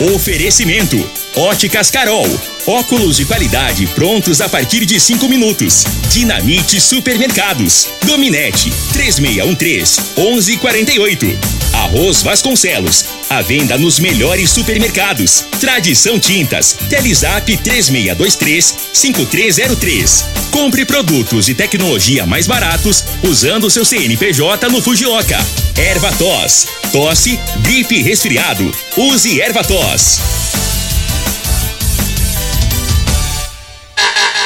Oferecimento: Óticas Carol. Óculos de qualidade prontos a partir de cinco minutos. Dinamite Supermercados. Dominete 3613 1148. Arroz Vasconcelos. A venda nos melhores supermercados. Tradição Tintas. Telezap 3623 5303. Compre produtos e tecnologia mais baratos usando seu CNPJ no Fujioka. Erva Tos. Tosse, gripe resfriado. Use Erva Tos.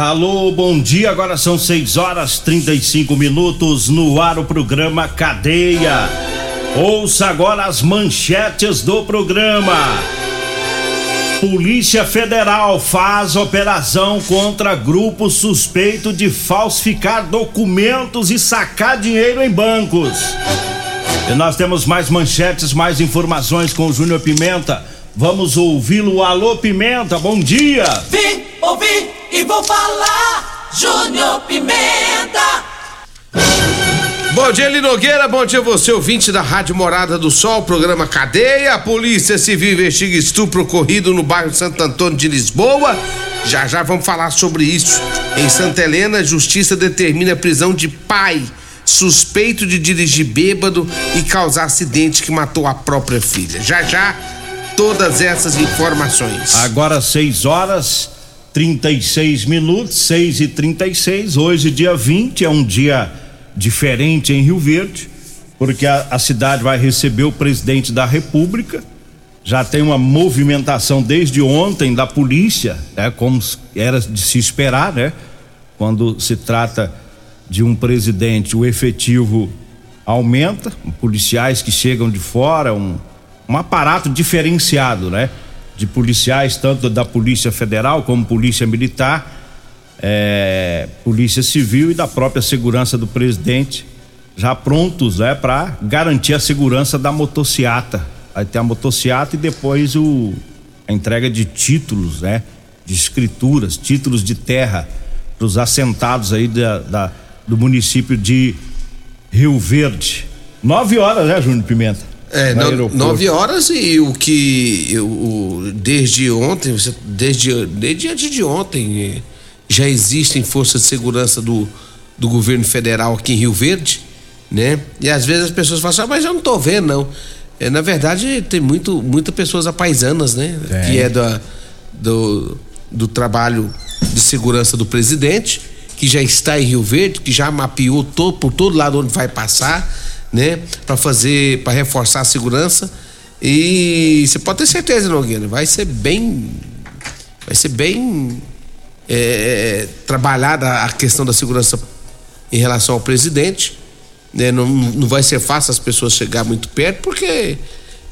Alô, bom dia. Agora são 6 horas 35 minutos no ar o programa Cadeia. Ouça agora as manchetes do programa. Polícia Federal faz operação contra grupo suspeito de falsificar documentos e sacar dinheiro em bancos. E nós temos mais manchetes, mais informações com o Júnior Pimenta. Vamos ouvi-lo. Alô, Pimenta, bom dia. Vim, ouvi e vou falar. Júnior Pimenta. Bom dia, Eli Nogueira. Bom dia, você, ouvinte da Rádio Morada do Sol, programa Cadeia. A Polícia Civil investiga estupro ocorrido no bairro Santo Antônio de Lisboa. Já já vamos falar sobre isso. Em Santa Helena, a Justiça determina a prisão de pai suspeito de dirigir bêbado e causar acidente que matou a própria filha. Já já, todas essas informações. Agora 6 horas 36 minutos, 6 e 36 Hoje, dia 20, é um dia diferente em Rio Verde, porque a, a cidade vai receber o presidente da República. Já tem uma movimentação desde ontem da polícia, né, como era de se esperar, né? Quando se trata de um presidente, o efetivo aumenta, policiais que chegam de fora, um, um aparato diferenciado, né? De policiais, tanto da Polícia Federal como Polícia Militar, é, Polícia Civil e da própria segurança do presidente, já prontos, né? Para garantir a segurança da motociata. Vai ter a motociata e depois o, a entrega de títulos, né? De escrituras, títulos de terra para os assentados aí da, da do município de Rio Verde. Nove horas, né, Júnior Pimenta? É, No nove horas e o que o, desde ontem, desde, desde antes de ontem, eh, já existem forças de segurança do, do governo federal aqui em Rio Verde, né? E às vezes as pessoas falam assim, ah, mas eu não tô vendo, não. É, na verdade, tem muito, muitas pessoas apaisanas, né? Que é da, do, do trabalho de segurança do presidente, que já está em Rio Verde, que já mapeou to, por todo lado onde vai passar, né? Para fazer, para reforçar a segurança. E você pode ter certeza, Nogueira, vai ser bem. Vai ser bem é, trabalhada a questão da segurança em relação ao presidente. Né? Não, não vai ser fácil as pessoas chegar muito perto, porque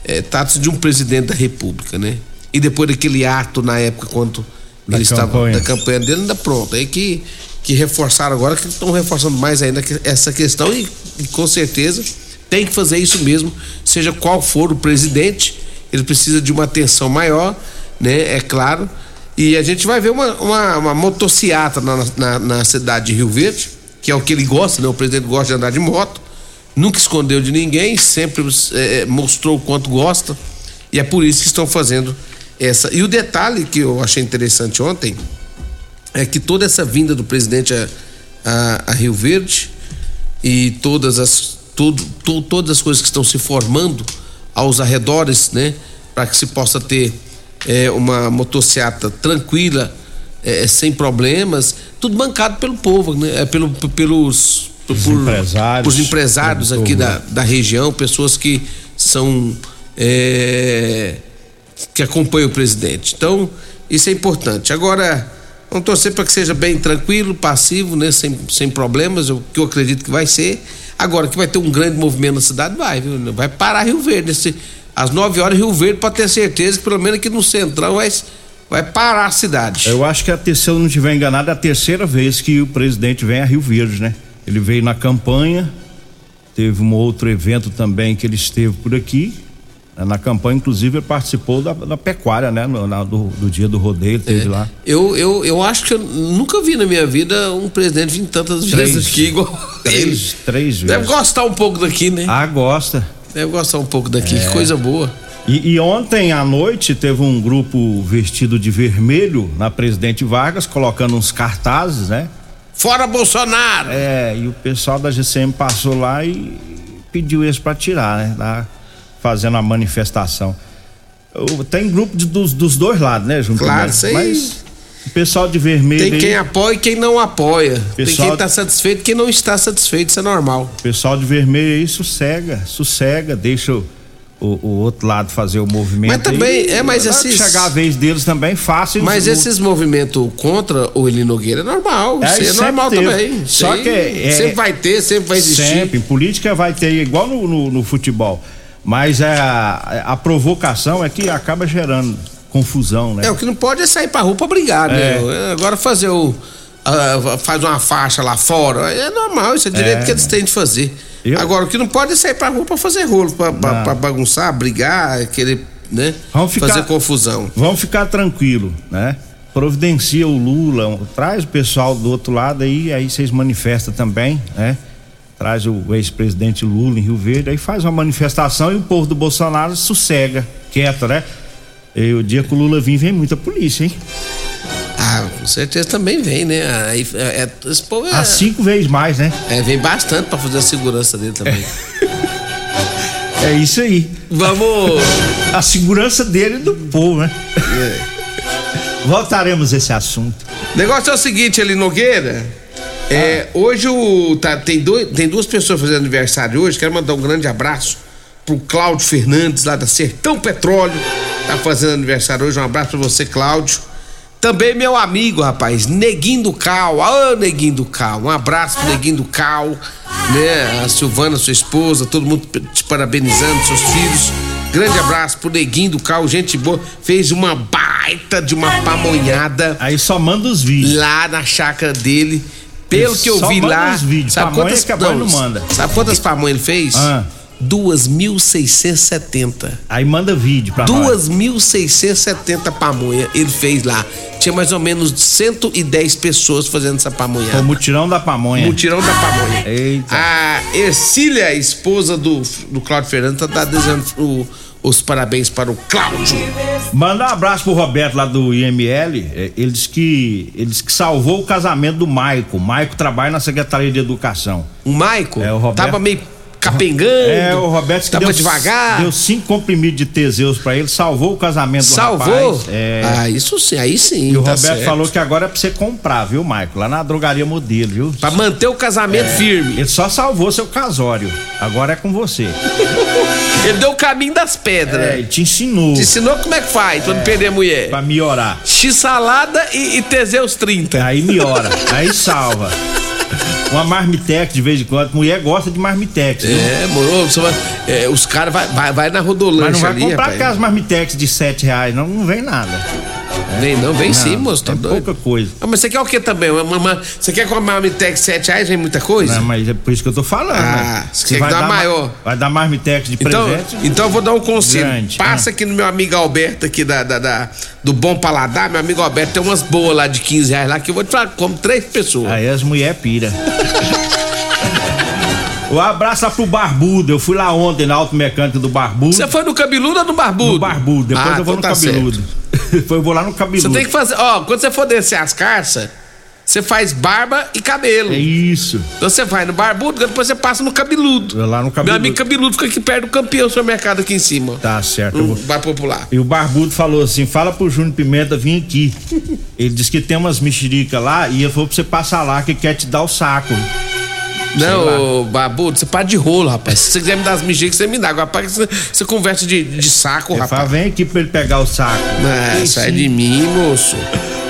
é, trata-se de um presidente da República, né? E depois daquele ato na época quando Da ele estava campanha. da campanha dele, ainda pronto. Aí que, que reforçaram agora, que estão reforçando mais ainda essa questão e, e com certeza tem que fazer isso mesmo, seja qual for o presidente, ele precisa de uma atenção maior, né? É claro. E a gente vai ver uma, uma, uma motociata na, na, na cidade de Rio Verde, que é o que ele gosta, né? O presidente gosta de andar de moto, nunca escondeu de ninguém, sempre eh, mostrou o quanto gosta, e é por isso que estão fazendo essa. E o detalhe que eu achei interessante ontem é que toda essa vinda do presidente a, a- a Rio Verde e todas as tudo, tu- todas as coisas que estão se formando aos arredores, né, para que se possa ter eh, uma motociata tranquila, eh, sem problemas, tudo bancado pelo povo, né, eh, pelo, pelos por, empresários, os empresários aqui da, rural. da região, pessoas que são eh, que acompanham o presidente. Então, isso é importante. Agora, vamos torcer para que seja bem tranquilo, passivo, né? Sem, sem problemas, o que eu acredito que vai ser. Agora, que vai ter um grande movimento na cidade, vai, viu? Vai parar Rio Verde. Esse, às 9 horas, Rio Verde pode ter certeza que pelo menos aqui no Centrão vai, vai parar a cidade. Eu acho que a terceira, se eu não estiver enganado, é a terceira vez que o presidente vem a Rio Verde, né? Ele veio na campanha, teve um outro evento também que ele esteve por aqui. Na campanha, inclusive, ele participou da, da pecuária, né? No- na- do, do dia do rodeio, teve lá. Eu, eu, eu acho que eu nunca vi na minha vida um presidente vir tantas Três. vezes aqui igual ele. Três, três Deve vezes. gostar um pouco daqui, né? Ah, gosta. Deve gostar um pouco daqui, É. que coisa boa. E, e ontem à noite teve um grupo vestido de vermelho na Presidente Vargas, colocando uns cartazes, né? Fora Bolsonaro! É, e o pessoal da GCM passou lá e pediu eles para tirar, né? Lá fazendo a manifestação. Tem grupo de- dos, dos dois lados, né, Junto? Claro, isso aí- Mas o pessoal de vermelho. Tem aí, quem apoia e quem não apoia. Tem quem tá satisfeito e quem não está satisfeito, isso é normal. O pessoal de vermelho aí sossega, sossega, deixa o, o- o outro lado fazer o movimento. Mas também, aí. é, mas esses- chegar a vez deles também, fácil. Mas esses movimentos contra o Eli Nogueira é normal. É, isso aí é normal teve. também. Só aí que é- sempre vai ter, sempre vai existir. Sempre, em política vai ter igual no, no- no futebol. Mas é a, a provocação é que acaba gerando confusão, né? É, o que não pode é sair pra rua pra brigar, É. né? Agora fazer o. faz uma faixa lá fora, é normal, isso é direito É. que eles têm de fazer. Eu- Agora, o que não pode é sair pra rua pra fazer rolo, pra, pra- pra bagunçar, brigar, querer, né? Vamos ficar- Fazer confusão. Vamos ficar tranquilo, né? Providencia o Lula, traz o pessoal do outro lado aí, aí vocês manifestam também, né? Traz o ex-presidente Lula em Rio Verde, aí faz uma manifestação e o povo do Bolsonaro sossega, quieto, né? E o dia que o Lula vir, vem muita polícia, hein? Ah, com certeza também vem, né? Aí, é, é- esse povo é, Há cinco vezes mais, né? é, vem bastante pra fazer a segurança dele também. É isso aí. Vamos. A segurança dele e do povo, né? Voltaremos a esse assunto. O negócio é o seguinte, ali Nogueira. É, Hoje o, tá, tem, dois, tem duas pessoas fazendo aniversário hoje. Quero mandar um grande abraço pro Cláudio Fernandes, lá da Sertão Petróleo. Tá fazendo aniversário hoje. Um abraço pra você, Cláudio. Também meu amigo, rapaz, Neguinho do Cal. Ô, Neguinho do Cal. Um abraço pro Neguinho do Cal, né? A Silvana, sua esposa, todo mundo te parabenizando, seus filhos. Grande abraço pro Neguinho do Cal, gente boa. Fez uma baita de uma pamonhada Aí só manda os vídeos. lá na chácara dele. Pelo que eu vi lá. vídeos. Sabe quantas não manda. Sabe quantas pamonhas ele fez? Ah. 2.670. Aí manda vídeo pra nós. 2.670 pamonha ele fez lá. Tinha mais ou menos 110 pessoas fazendo essa O pamonhada. mutirão da pamonha. Mutirão da pamonha. Eita. A Ercília, esposa do, do Cláudio Fernando, tá desejando o- os parabéns para o Cláudio. Manda um abraço pro Roberto lá do IML. É, Ele disse que, ele disse que salvou o casamento do Maico. O Maico trabalha na Secretaria de Educação. O Maico É, o Roberto- tava meio capengando. É, o Roberto que tava deu, devagar. deu cinco comprimidos de Teseus pra ele, salvou o casamento do Salvou? rapaz. É. Ah, isso sim, aí sim. E o tá Roberto certo. falou que agora é pra você comprar, viu, Maico? Lá na drogaria modelo, viu? Pra manter o casamento É. firme. Ele só salvou seu casório. Agora é com você. Ele deu o caminho das pedras. É, ele te ensinou Te ensinou como é que faz pra não perder a mulher. pra melhorar. X-salada e, e Teseus 30. Aí melhora, aí salva. Uma marmitex de vez em quando. Mulher gosta de marmitex, viu? É, moro, vai- é, os caras vai, vai, vai na Mas rodolanche não vai ali, comprar rapaz. aquelas marmitex de sete reais, não, não vem nada. Vem não, vem sim, Não, moço, tá é doido. pouca coisa. Ah, mas você quer o que também? Uma- uma- você quer com a Marmitex 7 reais, vem muita coisa? Não, mas é por isso que eu tô falando. Ah, né? você quer que dá ma- maior. Vai dar marmitex de Então, presente. então eu vou dar um conselho. Grande. Passa Ah. aqui no meu amigo Alberto, aqui da, da- da- do Bom Paladar. Meu amigo Alberto tem umas boas lá de 15 reais lá que eu vou te falar, como três pessoas. Aí as mulher pira. Um abraço lá pro Barbudo. Eu fui lá ontem na automecânica do Barbudo. Você foi no cabeludo ou no barbudo? No Barbudo. Depois Ah, eu vou no então tá cabeludo. Depois eu vou lá no Você cabeludo. tem que fazer, ó, quando você for descer as carças, você faz barba e cabelo. É isso. Então você vai no barbudo, depois você passa no cabeludo. Eu lá no Meu cabeludo. amigo cabeludo fica aqui perto do campeão supermercado aqui em cima. Tá certo. eu vou- vai popular. E o Barbudo falou assim: fala pro Júnior Pimenta vir aqui. Ele disse que tem umas mexericas lá e ele falou pra você passar lá que quer te dar o saco. Não, ô, Barbudo, você para de rolo, rapaz. Se você quiser me dar as mexicas, você me dá. Agora para que você, você conversa de, de saco, rapaz. vem aqui pra ele pegar o saco. Ah, sai de mim, moço.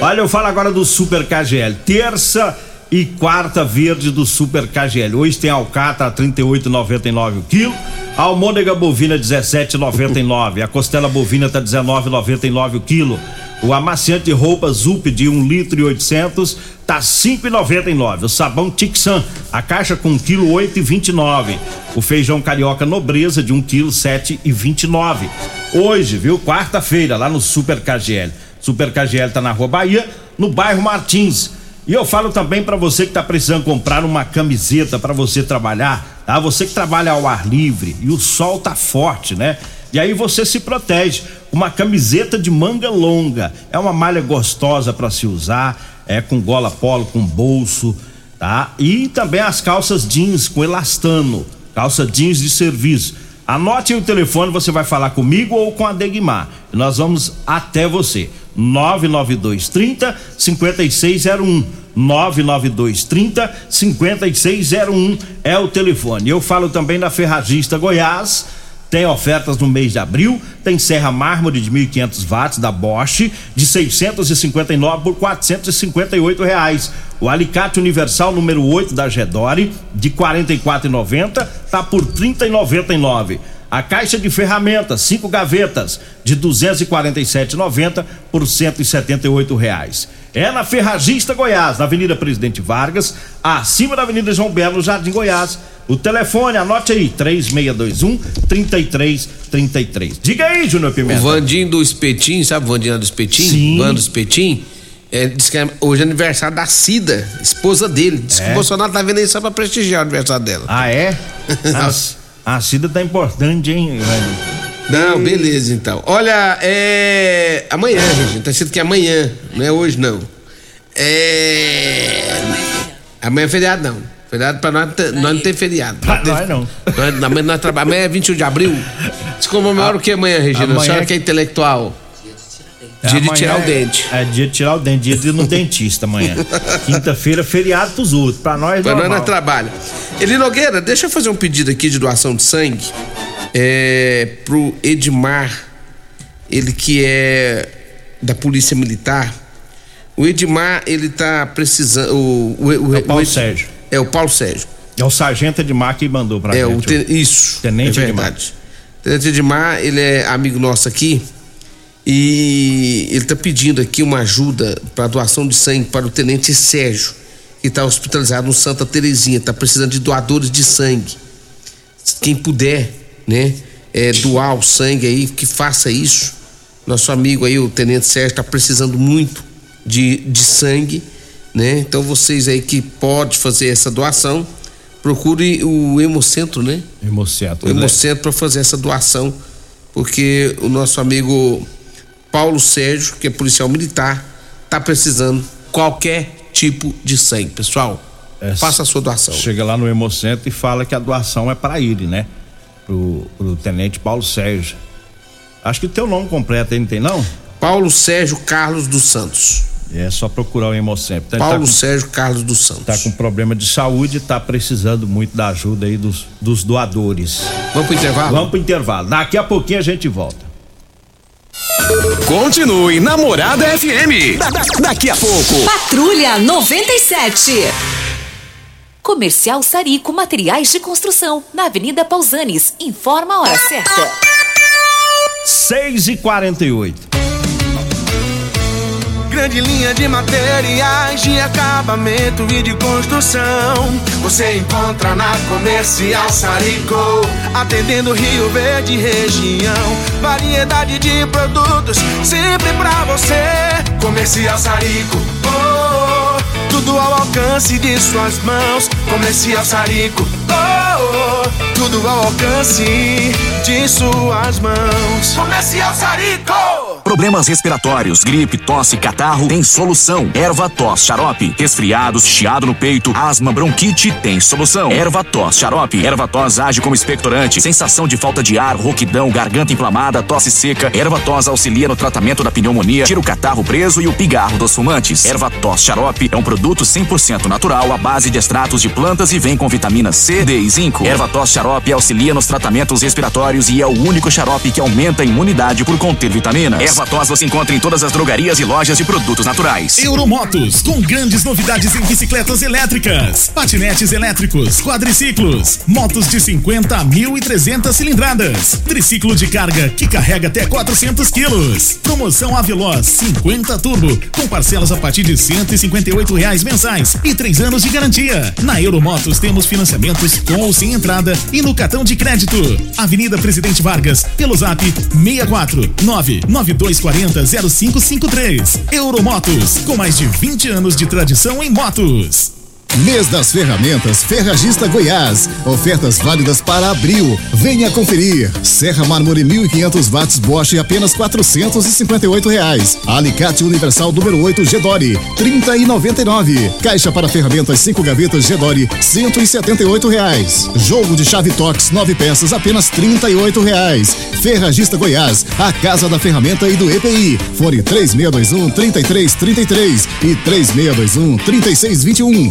Olha, eu falo agora do Super KGL. Terça e quarta verde do Super KGL. Hoje tem alcatra 38,99 o quilo. A almôndega bovina 17,99. A costela bovina tá 19,99 o quilo. O amaciante de roupa Zup de 1 litro e 800 tá 5,99. O sabão Tixan, a caixa com 1 kg 8,29. O feijão carioca nobreza de 1 kg 7,29. Hoje, viu? Quarta-feira lá no Super KGL. Super KGL tá na Rua Bahia, no bairro Martins. E eu falo também para você que tá precisando comprar uma camiseta para você trabalhar, tá? Você que trabalha ao ar livre e o sol tá forte, né? E aí você se protege. Uma camiseta de manga longa. É uma malha gostosa para se usar, é com gola polo, com bolso, tá? E também as calças jeans com elastano, calça jeans de serviço. Anote o telefone, você vai falar comigo ou com a Degmar. Nós vamos até você. 992 30 5601. 992 30 5601 é o telefone. Eu falo também da Ferragista Goiás tem ofertas no mês de abril, tem serra mármore de 1.500 watts da Bosch de 659 por 458 reais. O alicate universal número 8 da Gedore de 44,90 tá por 30,99. A caixa de ferramentas, cinco gavetas, de 247,90 por 178 reais. É na Ferragista Goiás, na Avenida Presidente Vargas, acima da Avenida João Belo, Jardim Goiás. O telefone, anote aí, 3621 3333. Diga aí, Júnior Pimenta. O Vandinho do Espetim, sabe o Vandinho do Espetim? Sim. Vando Espetim. É, diz que é- hoje é aniversário da Cida, esposa dele. Diz que É? o Bolsonaro tá vendo aí só pra prestigiar o aniversário dela. Ah, é? A, a Cida tá importante, hein, velho? Não, beleza então. Olha, é. Amanhã, gente. Tá escrito que é amanhã, não é hoje não. É. Amanhã é feriado não. Feriado pra nós, nós não tem feriado. Pra nós não. Nós, amanhã nós trabalhamos. Amanhã é 21 de abril. Se comemora o que amanhã, Regina? Amanhã A senhora que é intelectual. Dia de tirar o é- dente. É dia de tirar o dente, dia de ir no dentista amanhã. Quinta-feira, feriado pros outros. Pra nós, Pra nós normal. nós trabalha. Eli Nogueira, deixa eu fazer um pedido aqui de doação de sangue é, pro Edmar, ele que é da Polícia Militar. O Edmar, ele tá precisando. O, o, o, É o Paulo Ed- Sérgio. É o Paulo Sérgio. É o sargento Edmar que mandou pra É, o gente. te- isso. Tenente é verdade. Tenente Edmar, ele é amigo nosso aqui. E ele está pedindo aqui uma ajuda para doação de sangue para o Tenente Sérgio, que está hospitalizado no Santa Terezinha, está precisando de doadores de sangue. Quem puder, né, é, doar o sangue aí, que faça isso. Nosso amigo aí, o Tenente Sérgio, está precisando muito de, de sangue, né? Então vocês aí que pode fazer essa doação, procure o Hemocentro, né? Hemocentro. o né? Hemocentro para fazer essa doação, porque o nosso amigo Paulo Sérgio, que é policial militar, tá precisando qualquer tipo de sangue, pessoal. É, faça a sua doação. Chega lá no Hemocentro e fala que a doação é pra ele, né? Pro, pro Tenente Paulo Sérgio. Acho que o teu nome completo aí não tem, não? Paulo Sérgio Carlos dos Santos. É só procurar o Hemocentro. Então, ele Paulo tá com, Sérgio Carlos dos Santos. tá com problema de saúde e tá precisando muito da ajuda aí dos, dos doadores. Vamos pro intervalo? Vamos pro intervalo. Daqui a pouquinho a gente volta. Continue Namorada FM. Da- da- daqui a pouco. Patrulha 97. Comercial Sarico Materiais de Construção, na Avenida Pausanes. Informa a hora certa. 6 e 48 Grande linha de materiais de acabamento e de construção. Você encontra na Comercial Sarico. Atendendo Rio Verde região. Variedade de produtos sempre pra você. Comercial Sarico. Oh, oh, tudo ao alcance de suas mãos. Comercial Sarico. Oh, oh, tudo ao alcance de suas mãos. Comercial Sarico. Problemas respiratórios, gripe, tosse, catarro, tem solução. Erva tos, xarope. Resfriados, chiado no peito, asma, bronquite, tem solução. Erva tos, xarope. Erva tos age como expectorante. Sensação de falta de ar, rouquidão, garganta inflamada, tosse seca. Erva tos auxilia no tratamento da pneumonia, tira o catarro preso e o pigarro dos fumantes. Erva tos, xarope é um produto 100% natural à base de extratos de plantas e vem com vitamina C, D e zinco. Erva tos, xarope auxilia nos tratamentos respiratórios e é o único xarope que aumenta a imunidade por conter vitaminas. Erva tos você encontra em todas as drogarias e lojas de produtos naturais. Euromotos, com grandes novidades em bicicletas elétricas, patinetes elétricos, quadriciclos, motos de 50 a 1.300 cilindradas, triciclo de carga que carrega até 400 quilos. Promoção Aveloz 50 Turbo, com parcelas a partir de 158 reais mensais e três anos de garantia. Na Euromotos temos financiamentos com ou sem entrada e no cartão de crédito. Avenida Presidente Vargas, pelo zap 64 99240 0553. Euromotos, com mais de 20 anos de tradição em motos. Mês das Ferramentas Ferragista Goiás. Ofertas válidas para abril. Venha conferir. Serra Mármore 1500 watts Bosch apenas 458 reais. Alicate Universal número 8 Gedore 30 e 99. Caixa para ferramentas 5 gavetas Gedore 178 reais. Jogo de chave Tox 9 peças apenas 38 reais. Ferragista Goiás, a casa da ferramenta e do EPI. Fone 3621 3333 e 3621 3621.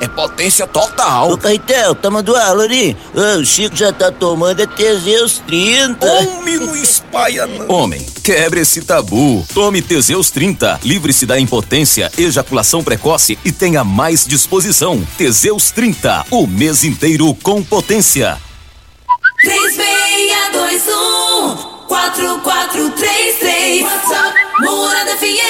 é potência total. Ô, Caetel, tá mandando aula ali? O Chico já tá tomando é Teseus 30. Homem, não espalha não. Homem, quebre esse tabu. Tome Teseus 30. Livre-se da impotência, ejaculação precoce e tenha mais disposição. Teseus 30. O mês inteiro com potência. 3621 4433 WhatsApp Morada FM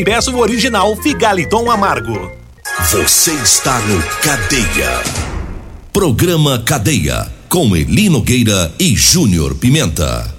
e peça o original Figaliton Amargo. Você está no Cadeia. Programa Cadeia com Elino Gueira e Júnior Pimenta.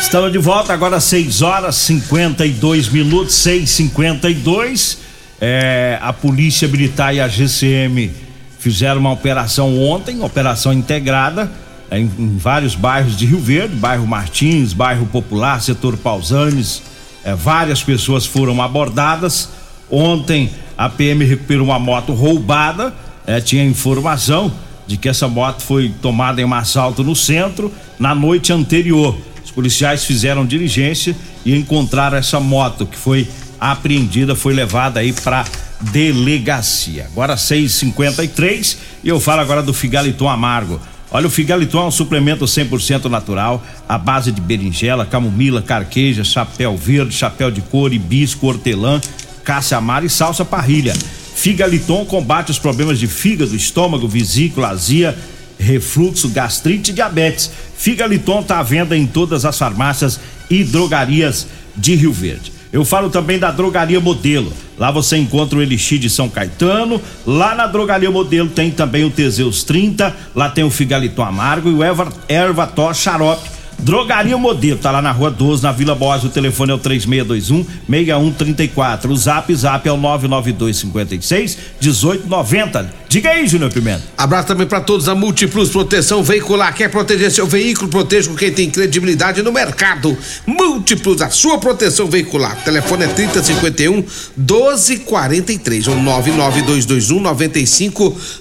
Estamos de volta agora às 6 horas 52 minutos, 6:52. É, a Polícia Militar e a GCM fizeram uma operação ontem, operação integrada é, em, em vários bairros de Rio Verde, bairro Martins, bairro Popular, setor Pausanes, é, várias pessoas foram abordadas. Ontem a PM recuperou uma moto roubada. É, tinha informação de que essa moto foi tomada em um assalto no centro na noite anterior. Os policiais fizeram diligência e encontraram essa moto que foi apreendida, foi levada aí para delegacia. Agora 6:53 e eu falo agora do Figaliton Amargo. Olha, o Figaliton é um suplemento 100% natural, à base de berinjela, camomila, carqueja, chapéu verde, chapéu de couro, hibisco, hortelã, caça amara e salsa parrilha. Figaliton combate os problemas de fígado, estômago, vesícula, azia, refluxo, gastrite e diabetes. Figaliton está à venda em todas as farmácias e drogarias de Rio Verde. Eu falo também da Drogaria Modelo. Lá você encontra o Elixir de São Caetano. Lá na Drogaria Modelo tem também o Teseus 30. Lá tem o Figaliton Amargo e o Erva, Ervator Xarope. Drogaria Modelo, tá lá na rua 12, na Vila Borges. O telefone é o 3621 6134. O zap zap é o 992 56 1890. Diga aí, Júnior Pimenta. Abraço também para todos da Multiplus Proteção Veicular. Quer proteger seu veículo? Proteja com quem tem credibilidade no mercado. Múltiplos, a sua proteção veicular. O telefone é 3051 1243 ou 99221 9500.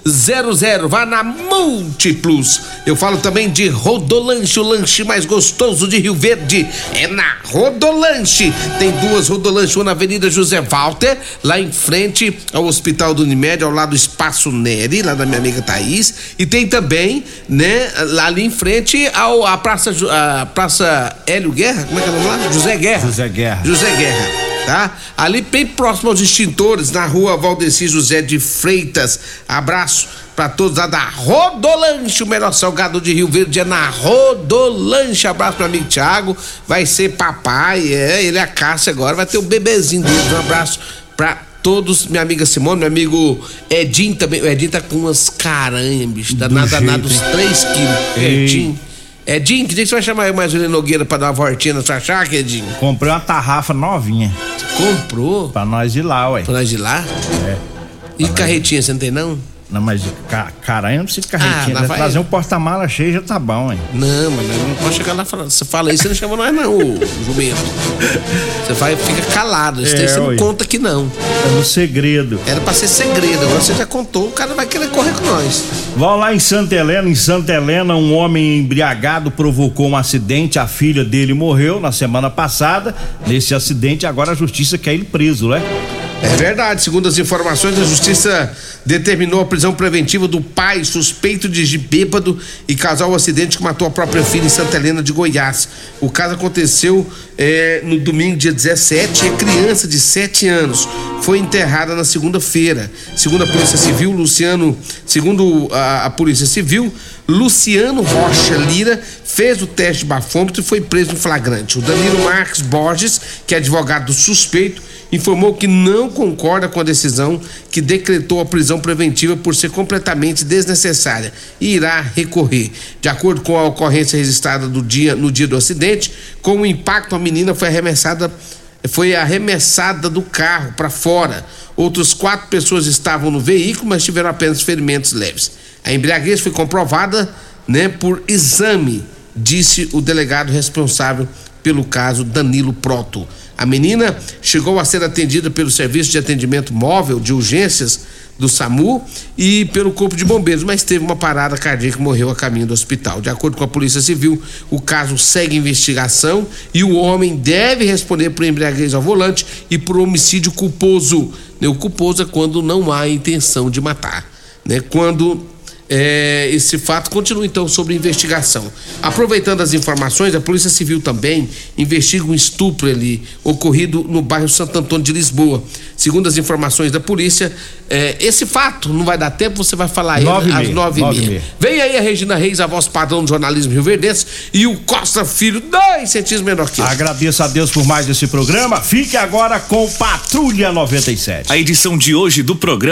Vá na Múltiplos. Eu falo também de Rodolanche, o lanche mais gostoso de Rio Verde. É na Rodolanche. Tem duas Rodolanche, uma na Avenida José Walter, lá em frente ao Hospital do Unimed, ao lado do Espaço Neri, lá da minha amiga Thaís. E tem também, né, lá ali em frente ao a Praça, a Praça Hélio Guerra, como é que é o nome lá? José Guerra. José Guerra. José Guerra, tá? Ali bem próximo aos extintores, na rua Valdeci José de Freitas. Abraço pra todos lá da Rodolanche, o melhor salgado de Rio Verde é na Rodolanche. Abraço pro amigo Thiago, vai ser papai, é, ele é a Cássia agora, vai ter o bebezinho dele. Um abraço pra todos, minha amiga Simone, meu amigo Edinho também. O Edinho tá com umas caranhas, bicho, danado, jeito, danado, uns hein? 3 quilos. Edinho. Edinho, que dia que você vai chamar eu mais o Nogueira pra dar uma voltinha na sua chácara, Edinho? Comprei uma tarrafa novinha. Comprou? Pra nós ir lá, ué. Pra nós ir lá? É. E carretinha, você não tem não? Não, mas ca não precisa de carretinha. Ah, né? vai- Trazer um porta-mala cheio já tá bom, hein? Não, mas não pode chegar lá falando. Você fala isso, você não chama nós não, jumento. Você vai, fica calado. Isso É, você não conta aqui não. É no segredo. Era pra ser segredo, agora você já contou, o cara vai querer correr com nós. Vão lá em Santa Helena. Em Santa Helena, um homem embriagado provocou um acidente. A filha dele morreu na semana passada. Nesse acidente, agora a justiça quer ele preso, né? É verdade, segundo as informações, a justiça determinou a prisão preventiva do pai suspeito de bêbado e causar o acidente que matou a própria filha em Santa Helena de Goiás. O caso aconteceu eh, no domingo, dia 17, e a criança de 7 anos foi enterrada na segunda-feira. Segundo a Polícia Civil, Luciano, segundo a, a Polícia Civil, Luciano Rocha Lira fez o teste de bafômetro e foi preso em flagrante. O Danilo Marques Borges, que é advogado do suspeito, informou que não concorda com a decisão que decretou a prisão preventiva por ser completamente desnecessária e irá recorrer. De acordo com a ocorrência registrada do dia, no dia do acidente, com o impacto a menina foi arremessada foi arremessada do carro para fora. Outras quatro pessoas estavam no veículo, mas tiveram apenas ferimentos leves. A embriaguez foi comprovada, né, por exame, disse o delegado responsável pelo caso Danilo Proto. A menina chegou a ser atendida pelo Serviço de Atendimento Móvel de Urgências do SAMU e pelo Corpo de Bombeiros, mas teve uma parada cardíaca e morreu a caminho do hospital. De acordo com a Polícia Civil, o caso segue investigação e o homem deve responder por embriaguez ao volante e por homicídio culposo. Né, O culposo é quando não há intenção de matar. Né? Quando é, esse fato continua então sob investigação. Aproveitando as informações, a Polícia Civil também investiga um estupro ali ocorrido no bairro Santo Antônio de Lisboa. Segundo as informações da polícia, é, esse fato não vai dar tempo, você vai falar aí Nove e às nove e nove e meia. meia. Vem aí a Regina Reis, a voz padrão do jornalismo Rio Verdense, e o Costa Filho, dois centímetros menor que eu. Agradeço a Deus por mais esse programa. Fique agora com Patrulha 97. A edição de hoje do programa